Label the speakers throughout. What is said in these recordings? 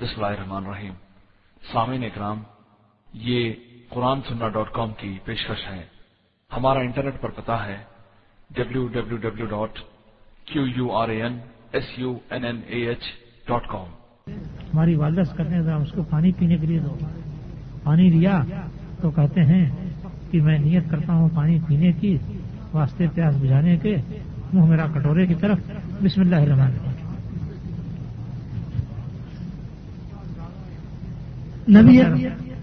Speaker 1: بسم اللہ الرحمن الرحیم۔ سامعین اکرام، یہ قرآن سننا ڈاٹ کام کی پیشکش ہے۔ ہمارا انٹرنیٹ پر پتا ہے W W W dot Q U R A N S U N N A H
Speaker 2: dot com ہماری والدہ کرنے کا اس کو پانی پینے کے لیے دو۔ پانی لیا تو کہتے ہیں کہ میں نیت کرتا ہوں پانی پینے کی، واسطے پیاس بجھانے کے، منہ میرا کٹورے کی طرف۔
Speaker 3: بسم
Speaker 2: اللہ الرحمن الرحیم۔ نبی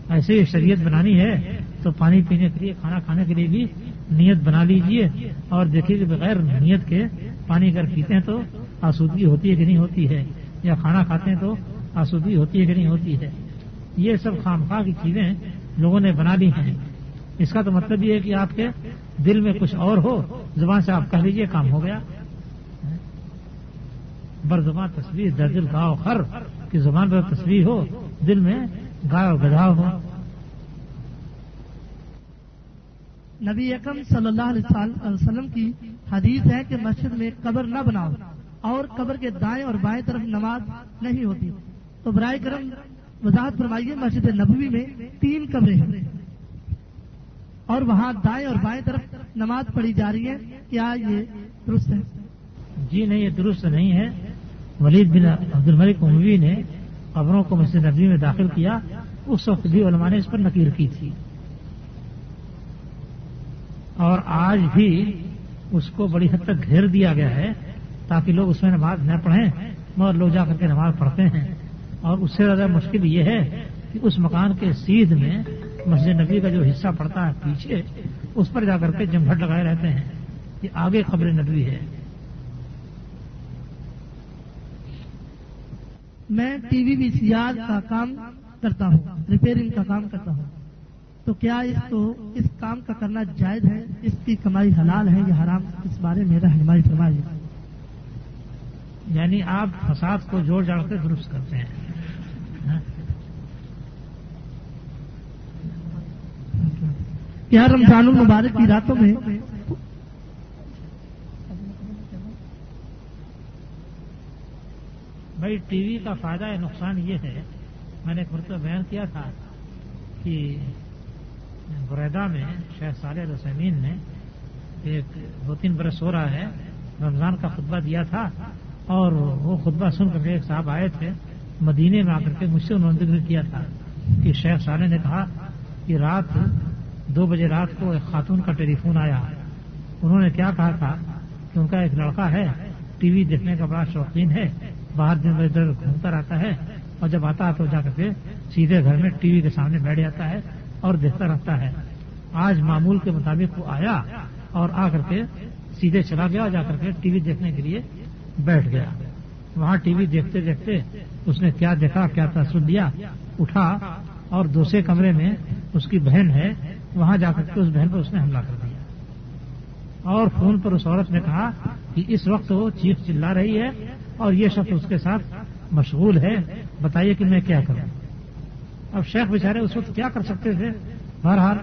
Speaker 2: ایسے ہی شریعت بنانی ہے تو پانی پینے کے لیے، کھانا کھانے کے لیے بھی نیت بنا لیجیے۔ اور دیکھیے کہ بغیر نیت کے پانی اگر پیتے ہیں تو آسودگی ہوتی ہے کہ نہیں ہوتی ہے؟ یا کھانا کھاتے ہیں تو آسودگی ہوتی ہے کہ نہیں ہوتی ہے؟ یہ سب خامخواہ کی چیزیں لوگوں نے بنا لی ہیں۔ اس کا تو مطلب یہ ہے کہ آپ کے دل میں کچھ اور ہو، زبان سے آپ کہہ لیجیے، کام ہو گیا۔ بر زبان تصویر درجل گاؤ خر، کہ زبان پر تصویر
Speaker 3: ہو، دل میں گاؤ گدھاؤ ہو نبی اکم صلی اللہ علیہ وسلم کی حدیث ہے کہ مسجد میں قبر نہ بناؤ اور قبر کے دائیں اور بائیں طرف نماز نہیں ہوتی۔ تو برائے کرم وضاحت فرمائیے، مسجد نبوی میں تین قبریں ہیں۔ اور وہاں دائیں اور بائیں طرف نماز پڑھی
Speaker 2: جا رہی ہے۔ کیا یہ درست ہے؟ جی نہیں، یہ درست نہیں ہے۔ ولید بن عبد الملک عموی نے قبروں کو مسجد نبوی میں داخل کیا۔ اس وقت بھی علماء نے اس پر نکیر کی تھی۔ اور آج بھی اس کو بڑی حد تک گھیر دیا گیا ہے تاکہ لوگ اس میں نماز نہ پڑھیں، مگر لوگ جا کر کے نماز پڑھتے ہیں۔ اور اس سے زیادہ مشکل یہ ہے کہ اس مکان کے سیدھ میں مسجد نبی کا جو حصہ پڑتا ہے پیچھے، اس پر
Speaker 3: جا کر کے جمگھٹ لگائے رہتے ہیں یہ آگے خبر نبی ہے۔ میں ٹی وی وی سیاد کا کام کرتا ہوں ریپیئرنگ کا کام کرتا ہوں۔ تو کیا اس کو اس کام
Speaker 2: کا کرنا جائز ہے؟ اس کی کمائی حلال ہے یا
Speaker 3: حرام؟ اس بارے میں رہنمائی فرمائی
Speaker 2: یعنی آپ فساد کو جوڑ جاڑ کے درست کرتے ہیں۔ کیا رمضان المبارک کی راتوں میں بھائی ٹی وی کا فائدہ یا نقصان یہ ہے میں نے ایک مرتبہ بیان کیا تھا کہ بریدہ میں شیخ صالح رسمین نے ایک دو تین برس ہو رہا ہے، رمضان کا خطبہ دیا تھا اور وہ خطبہ سن کر کے ایک صاحب آئے تھے مدینے میں آ کر کے، مجھ سے انہوں نے ذکر کیا تھا کہ شیخ صالح نے کہا کہ رات دو بجے رات کو ایک خاتون کا ٹیلی فون آیا۔ انہوں نے کیا کہا تھا کہ ان کا ایک لڑکا ہے، ٹی وی دیکھنے کا بڑا شوقین ہے، باہر دن میں ادھر گھومتا رہتا ہے اور جب آتا ہے تو جا کر کے سیدھے گھر میں ٹی وی کے سامنے بیٹھ جاتا ہے اور دیکھتا رہتا ہے۔ آج معمول کے مطابق وہ آیا اور آ کر کے سیدھے چلا گیا جا کر کے ٹی وی دیکھنے کے لیے بیٹھ گیا۔ وہاں ٹی وی دیکھتے دیکھتے اس نے کیا دیکھا، کیا تاثر دیا؟ اٹھا اور دوسرے کمرے میں اس کی بہن ہے، وہاں جا کر کے اس بہن پر اس نے حملہ کر دیا۔ اور فون پر اس عورت نے کہا کہ اس وقت وہ چیخ چلا رہی ہے اور یہ شخص اس کے ساتھ مشغول ہے بتائیے کہ میں کیا کروں؟ اب شیخ بیچارے اس وقت کیا کر سکتے تھے؟ بہرحال،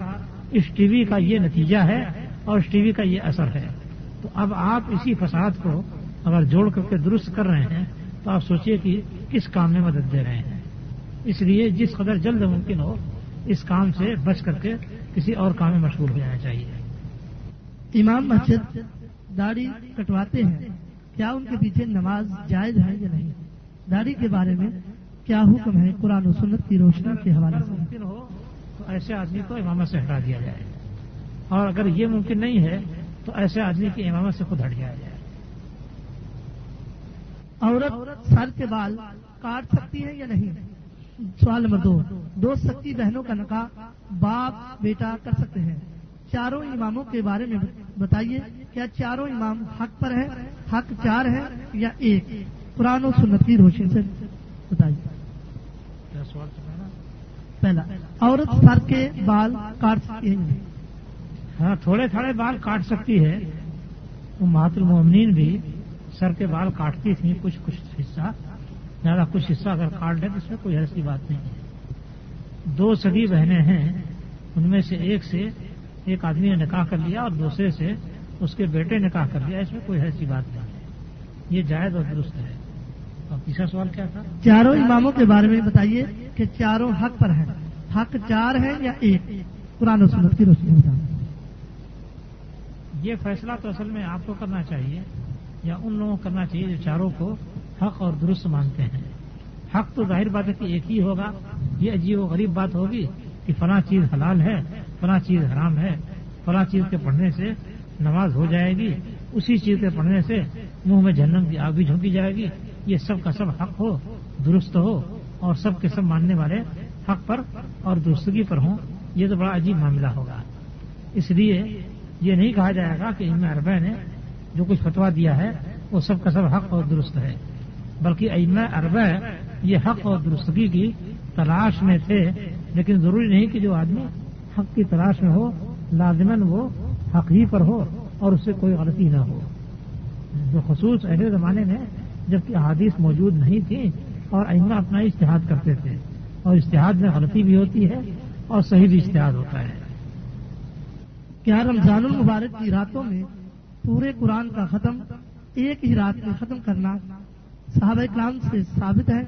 Speaker 2: اس ٹی وی کا یہ نتیجہ ہے اور اس ٹی وی کا یہ اثر ہے۔ تو اب آپ اسی فساد
Speaker 3: کو اگر جوڑ کر کے درست کر رہے ہیں، تو آپ سوچیے کہ کس کام میں مدد دے رہے ہیں۔ اس لیے جس قدر جلد ممکن ہو، اس
Speaker 2: کام سے بچ کر کے کسی اور کام میں مشغول ہو جانا چاہیے۔ امام مسجد داڑھی کٹواتے ہیں۔ کیا ان کے پیچھے نماز جائز ہے یا نہیں؟
Speaker 3: داڑھی کے بارے میں کیا حکم ہے قرآن و سنت کی روشنی کے حوالے سے؟ ممکن ہو تو ایسے آدمی کو امامت سے ہٹا دیا جائے۔ اور اگر یہ ممکن نہیں ہے تو ایسے آدمی کی امامت سے خود ہٹ دیا جائے۔ عورت سر کے بال کاٹ سکتی ہے یا نہیں؟ سوال نمبر دو
Speaker 2: دو سکی بہنوں کا نکاح باپ بیٹا کر سکتے ہیں۔ چاروں اماموں کے بارے میں بتائیے کیا چاروں امام حق پر ہے حق چار ہے یا ایک؟ قرآن و سنت کی روشنی سے بتائیے۔ پہلا عورت سر کے بال کاٹ سکتی ہے۔ ہاں تھوڑے تھوڑے بال کاٹ سکتی ہے۔ محت المومنین بھی سر کے بال کاٹتی تھیں کچھ کچھ حصہ۔ زیادہ کچھ حصہ اگر کاٹ لیں تو اس میں کوئی ایسی بات نہیں ہے۔ دو سگی بہنیں ہیں ان میں سے ایک سے ایک آدمی نے نکاح کر لیا اور دوسرے سے اس کے بیٹے نکاح کر لیا۔ اس میں کوئی ایسی بات نہیں ہے۔ یہ جائز اور درست ہے۔ تیسرا سوال کیا تھا؟
Speaker 3: چاروں اماموں کے بارے میں بتائیے کہ چاروں حق پر ہیں۔ حق چار ہیں یا ایک؟ قرآن و سنت کی روشنی میں بتائیں
Speaker 2: یہ فیصلہ تو اصل میں آپ کو کرنا چاہیے یا ان لوگوں کو کرنا چاہیے جو چاروں کو حق اور درست مانتے ہیں۔ حق تو ظاہر بات ہے کہ ایک ہی ہوگا۔ یہ عجیب و غریب بات ہوگی کہ فلاں چیز حلال ہے فلاں چیز حرام ہے۔ فلاں چیز کے پڑھنے سے نماز ہو جائے گی اسی چیز کے پڑھنے سے منہ میں جہنم کی آگ بھی جھونکی جائے گی۔ یہ سب کا سب حق ہو، درست ہو اور سب کے سب ماننے والے حق پر اور درستگی پر ہوں، یہ تو بڑا عجیب معاملہ ہوگا۔ اس لیے یہ نہیں کہا جائے گا کہ ان اربع نے جو کچھ فتوا دیا ہے، وہ سب کا سب حق اور درست ہے۔ بلکہ ام اربع یہ حق اور درستگی کی تلاش میں تھے، لیکن ضروری نہیں کہ جو آدمی حق کی تلاش میں ہو لازمن وہ حق ہی پر ہو اور اس سے کوئی غلطی نہ ہو۔ جو خصوص اہل زمانے میں جبکہ احادیث موجود نہیں تھی اور ائمہ اپنا اشتہاد کرتے تھے اور اشتہاد میں غلطی بھی ہوتی ہے اور صحیح بھی اشتہاد ہوتا ہے۔
Speaker 3: کیا رمضان المبارک کی راتوں میں پورے قرآن کا ختم، ایک ہی رات میں ختم کرنا صحابہ کلام سے ثابت ہے۔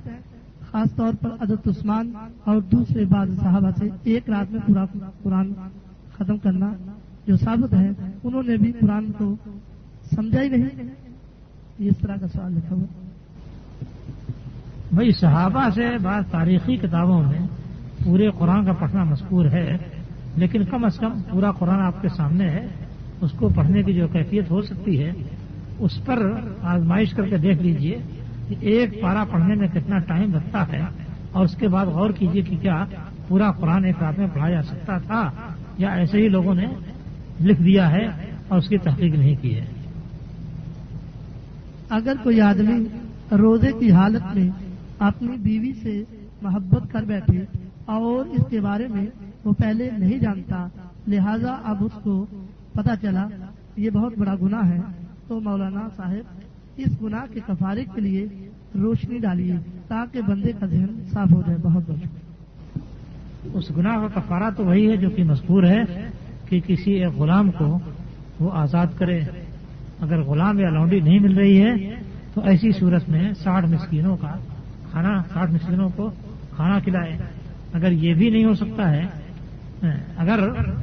Speaker 3: خاص طور پر عدد عثمان اور دوسرے بعض صحابہ سے ایک رات میں پورا قرآن ختم کرنا جو ثابت ہے، انہوں نے بھی قرآن کو سمجھا ہی نہیں۔ اس طرح کا سوال لکھا ہوا
Speaker 2: بھائی، صحابہ سے بعض تاریخی کتابوں میں پورے قرآن کا پڑھنا مذکور ہے، لیکن کم از کم پورا قرآن آپ کے سامنے ہے، اس کو پڑھنے کی جو کیفیت ہو سکتی ہے، اس پر آزمائش کر کے دیکھ لیجیے کہ ایک پارا پڑھنے میں کتنا ٹائم لگتا ہے، اور اس کے بعد غور کیجیے کہ کیا پورا قرآن ایک رات میں پڑھا جا سکتا تھا یا ایسے ہی لوگوں نے لکھ دیا ہے اور اس کی تحقیق نہیں کی ہے۔
Speaker 3: اگر کوئی آدمی روزے کی حالت میں اپنی بیوی سے محبت کر بیٹھے اور اس کے بارے میں وہ پہلے نہیں جانتا، لہذا اب اس کو پتا چلا، یہ بہت بڑا گناہ ہے۔ تو مولانا صاحب، اس گناہ کے کفارے کے لیے روشنی ڈالیے تاکہ بندے کا ذہن صاف ہو جائے۔ بہت بہت
Speaker 2: اس گناہ کا کفارہ تو وہی ہے جو کہ مذکور ہے کہ کسی ایک غلام کو وہ آزاد کرے۔ اگر غلام یا لونڈی نہیں مل رہی ہے، تو ایسی صورت میں ساٹھ مسکینوں کا کھانا، ساٹھ مسکینوں کو کھانا کھلائے۔ اگر یہ بھی نہیں ہو سکتا ہے، اگر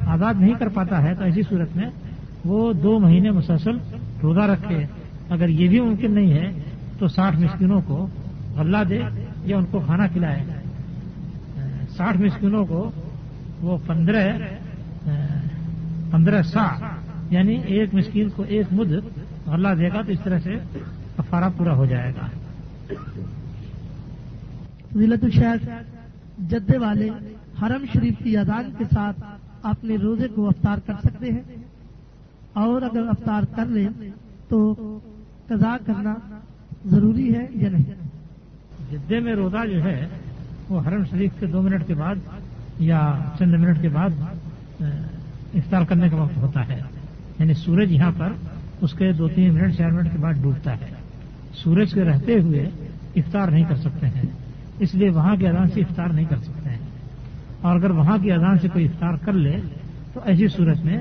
Speaker 2: آزاد نہیں کر پاتا ہے، تو ایسی صورت میں وہ دو مہینے مسلسل روزہ رکھے۔ اگر یہ بھی ممکن نہیں ہے، تو ساٹھ مسکینوں کو غلہ دے یا ان کو کھانا کھلائے۔ ساٹھ مسکینوں کو وہ پندرہ پندرہ سا یعنی ایک مسکین کو ایک مد غلہ دے گا تو اس طرح سے کفارہ پورا ہو جائے گا۔
Speaker 3: ضلعت الشیخ جدے والے حرم شریف کی اذان کے ساتھ اپنے روزے کو افطار کر سکتے ہیں؟ اور اگر افطار کر لیں تو قضا کرنا ضروری ہے یا نہیں؟
Speaker 2: جدے میں روزہ جو ہے وہ حرم شریف کے دو منٹ کے بعد یا چند منٹ کے بعد افطار کرنے کا وقت ہوتا ہے۔ یعنی سورج یہاں پر اس کے دو تین منٹ، چار منٹ کے بعد ڈوبتا ہے۔ سورج کے رہتے ہوئے افطار نہیں کر سکتے ہیں۔ اس لیے وہاں کی اذان سے افطار نہیں کر سکتے ہیں۔ اور اگر وہاں کی اذان سے کوئی افطار کر لے، تو ایسی صورت میں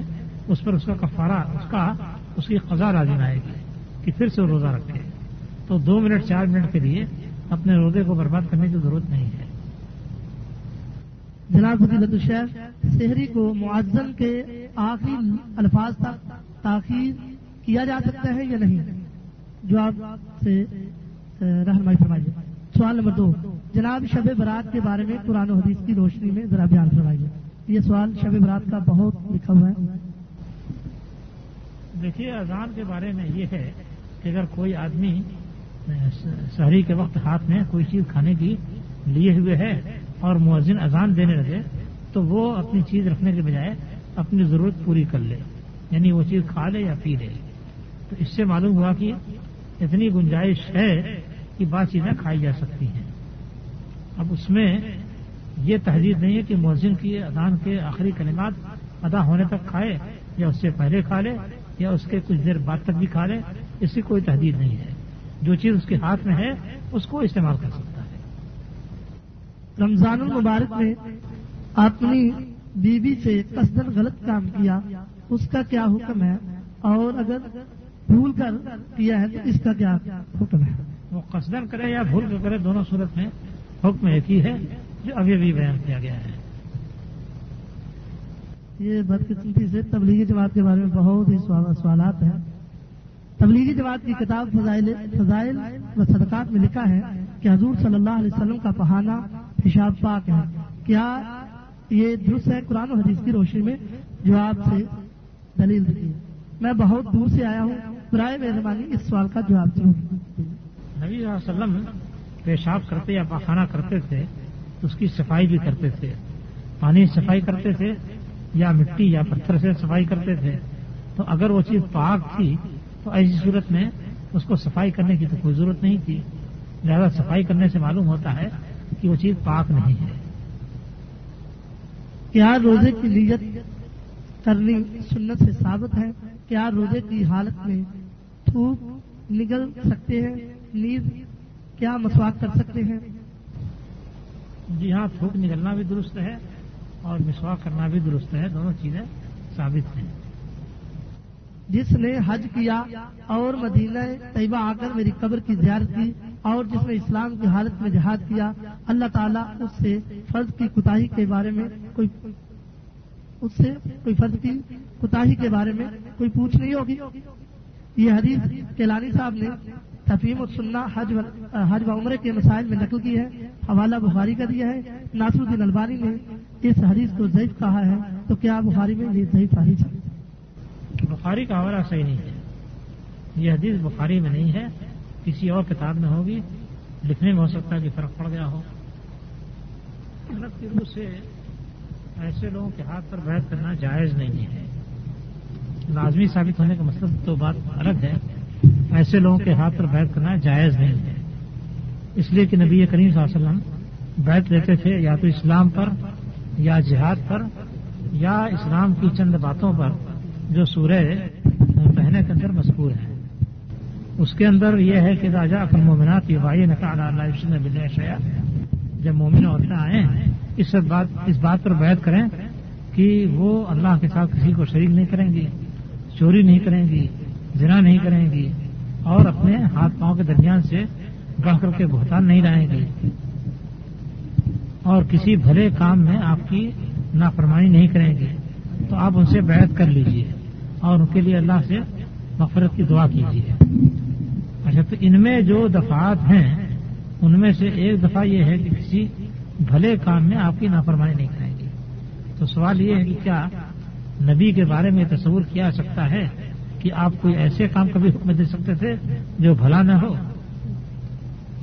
Speaker 2: اس پر اس کا کفارہ، اس کا، اس کی قضا لازم آئے گی کہ پھر سے وہ روزہ رکھے۔ تو دو منٹ، چار منٹ کے لیے اپنے روزے کو برباد کرنے کی ضرورت نہیں ہے۔
Speaker 3: جناب فضیلت الشیخ شہری کو معذن کے آخری الفاظ تک تاخیر کیا جا سکتا ہے یا نہیں؟ جو آپ سے رہنمائی فرمائیے۔ سوال نمبر دو، جناب شب برات کے بارے میں قرآن و حدیث کی روشنی میں ذرا بیان فرمائیے۔ یہ سوال شب برات کا بہت لکھا ہوا ہے۔
Speaker 2: دیکھیے، اذان کے بارے میں یہ ہے کہ اگر کوئی آدمی شہری کے وقت ہاتھ میں کوئی چیز کھانے کی لیے ہوئے ہے اور مؤذن اذان دینے لگے تو وہ اپنی چیز رکھنے کے بجائے اپنی ضرورت پوری کر لے یعنی وہ چیز کھا لے یا پی لے۔ تو اس سے معلوم ہوا کہ اتنی گنجائش ہے کہ بعض چیزیں کھائی جا سکتی ہیں۔ اب اس میں یہ تحریر نہیں ہے کہ مؤذن کی اذان کے آخری کلمات ادا ہونے تک کھائے یا اس سے پہلے کھا لے یا اس کے کچھ دیر بعد تک بھی کھا لے، اس کی کوئی تحدید نہیں ہے۔ جو چیز اس کے ہاتھ میں ہے، اس کو استعمال کر سکتا
Speaker 3: رمضان المبارک میں اپنی بیوی سے قصدن غلط کام کیا اس کا کیا حکم ہے؟ اور اگر بھول کر کیا ہے تو اس کا کیا حکم ہے؟
Speaker 2: وہ قصدن کرے یا بھول کر کرے دونوں صورت میں حکم ایک ہی ہے جو ابھی ابھی بیان کیا گیا ہے۔
Speaker 3: یہ بدقسمتی سے تبلیغی جماعت کے بارے میں بہت ہی سوالات ہیں۔ تبلیغی جماعت کی کتاب فضائل فضائل و صدقات میں لکھا ہے کہ حضور صلی اللہ علیہ وسلم کا پہانا پیشاب پاک ہے۔ کیا یہ درست ہے قرآن و حدیث کی روشنی میں؟ جو آپ سے دلیل دیتی میں بہت دور سے آیا ہوں۔ برائے مہربانی اس سوال کا جواب دوں۔
Speaker 2: نبی علیہ وسلم پیشاب کرتے یا پاخانہ کرتے تھے تو اس کی صفائی بھی کرتے تھے۔ پانی صفائی کرتے تھے یا مٹی یا پتھر سے صفائی کرتے تھے۔ تو اگر وہ چیز پاک تھی، تو ایسی صورت میں اس کو صفائی کرنے کی تو کوئی ضرورت نہیں تھی۔ لہذا صفائی کرنے سے معلوم ہوتا ہے کہ وہ چیز پاک نہیں ہے۔
Speaker 3: کیا روزے کی نیت کرنی سنت سے ثابت ہے کیا روزے کی حالت میں تھوک نگل سکتے ہیں نیز کیا مسواک کر سکتے ہیں؟
Speaker 2: جی ہاں تھوک نکلنا بھی درست ہے اور مسواک کرنا بھی درست ہے دونوں چیزیں ثابت ہیں۔
Speaker 3: جس نے حج کیا اور مدینہ طیبہ آ کر میری قبر کی زیارت کی اور جس نے اسلام کی حالت میں جہاد کیا، اللہ تعالیٰ اس سے فرض کی کوتاہی کے بارے میں کوئی اس سے کوئی فرض کی کوتاہی کے بارے میں کوئی پوچھ نہیں ہوگی؟ یہ حدیث کیلانی صاحب نے تفیم السنہ حج حج و عمرے کے مسائل میں نقل کی ہے، حوالہ بخاری کا دیا ہے ناصر الدین البانی نے اس حدیث کو ضعیف کہا ہے، تو کیا بخاری میں یہ ضعیف حدیث ہے؟
Speaker 2: بخاری کا حوالہ صحیح نہیں ہے۔ یہ حدیث بخاری میں نہیں ہے۔ کسی اور کتاب میں ہوگی، لکھنے میں ہو سکتا ہے کہ فرق پڑ گیا ہو۔ کی روح سے ایسے لوگوں کے ہاتھ پر بیعت کرنا جائز نہیں ہے۔ لازمی ثابت ہونے کا مطلب تو بات الگ ہے۔ ایسے لوگوں کے ہاتھ پر بیعت کرنا جائز نہیں ہے۔ اس لیے کہ نبی کریم صلی اللہ علیہ وسلم بیعت لیتے تھے یا تو اسلام پر یا جہاد پر یا اسلام کی چند باتوں پر جو سورہ پہنے کے اندر مذکور ہے اس کے اندر یہ ہے کہ راجا اکن مومنات یہ بھائی نقل شیا جب مومن عورتیں آئیں اس بات اس بات پر بیعت کریں کہ وہ اللہ کے ساتھ کسی کو شریک نہیں کریں گی، چوری نہیں کریں گی، زنا نہیں کریں گی اور اپنے ہاتھ پاؤں کے درمیان سے بڑھ کر کے بہتان نہیں رہیں گی۔ اور کسی بھلے کام میں آپ کی نافرمانی نہیں کریں گی۔ تو آپ ان سے بیعت کر لیجیے اور ان کے لیے اللہ سے مفرت کی دعا کیجیے۔ اچھا تو ان میں جو دفعات ہیں، ان میں سے ایک دفعہ یہ ہے کہ کسی بھلے کام میں آپ کی نافرمانی نہیں کریں گے۔ تو سوال یہ ہے کہ کیا نبی کے بارے میں تصور کیا سکتا ہے کہ آپ کوئی ایسے کام کبھی حکم دے سکتے تھے جو بھلا نہ ہو؟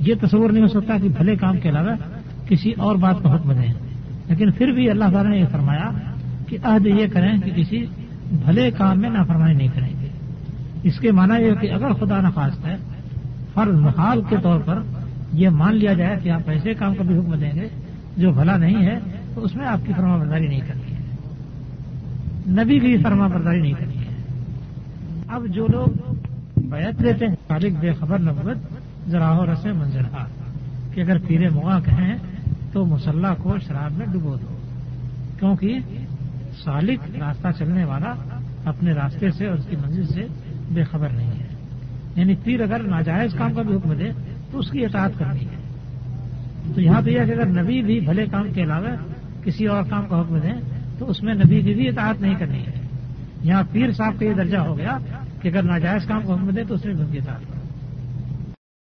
Speaker 2: یہ تصور نہیں ہو سکتا کہ بھلے کام کے علاوہ کسی اور بات کا حکم دیں۔ لیکن پھر بھی اللہ تعالیٰ نے یہ فرمایا کہ عہد یہ کریں کہ کسی بھلے کام میں نافرمانی نہیں کریں۔ گے اس کے معنی یہ کہ اگر خدا نخواست ہے، فرض محال کے طور پر یہ مان لیا جائے کہ آپ ایسے کام کا بھی حکم دیں گے جو بھلا نہیں ہے، تو اس میں آپ کی فرما برداری نہیں کرنی ہے۔ نبی کی فرما برداری نہیں کرنی ہے۔ اب جو لوگ بیعت لیتے ہیں، خالق بے خبر نبوت، ذرا رس منظر کہ اگر پیرے مغا کہیں، تو مسلح کو شراب میں ڈبو دو۔ کیونکہ سالک راستہ چلنے والا اپنے راستے سے اور اس کی منزل سے بے خبر نہیں ہے۔ یعنی پیر اگر ناجائز کام کا بھی حکم دے، تو اس کی اطاعت کرنی ہے۔ تو یہاں پہ یہ کہ اگر نبی بھی بھلے کام کے علاوہ کسی اور کام کا حکم دیں، تو اس میں نبی کی بھی اطاعت نہیں کرنی ہے۔ یہاں پیر صاحب کا یہ درجہ ہو گیا کہ اگر ناجائز کام کا حکم دے، تو اس میں بھی کی اطاعت کریں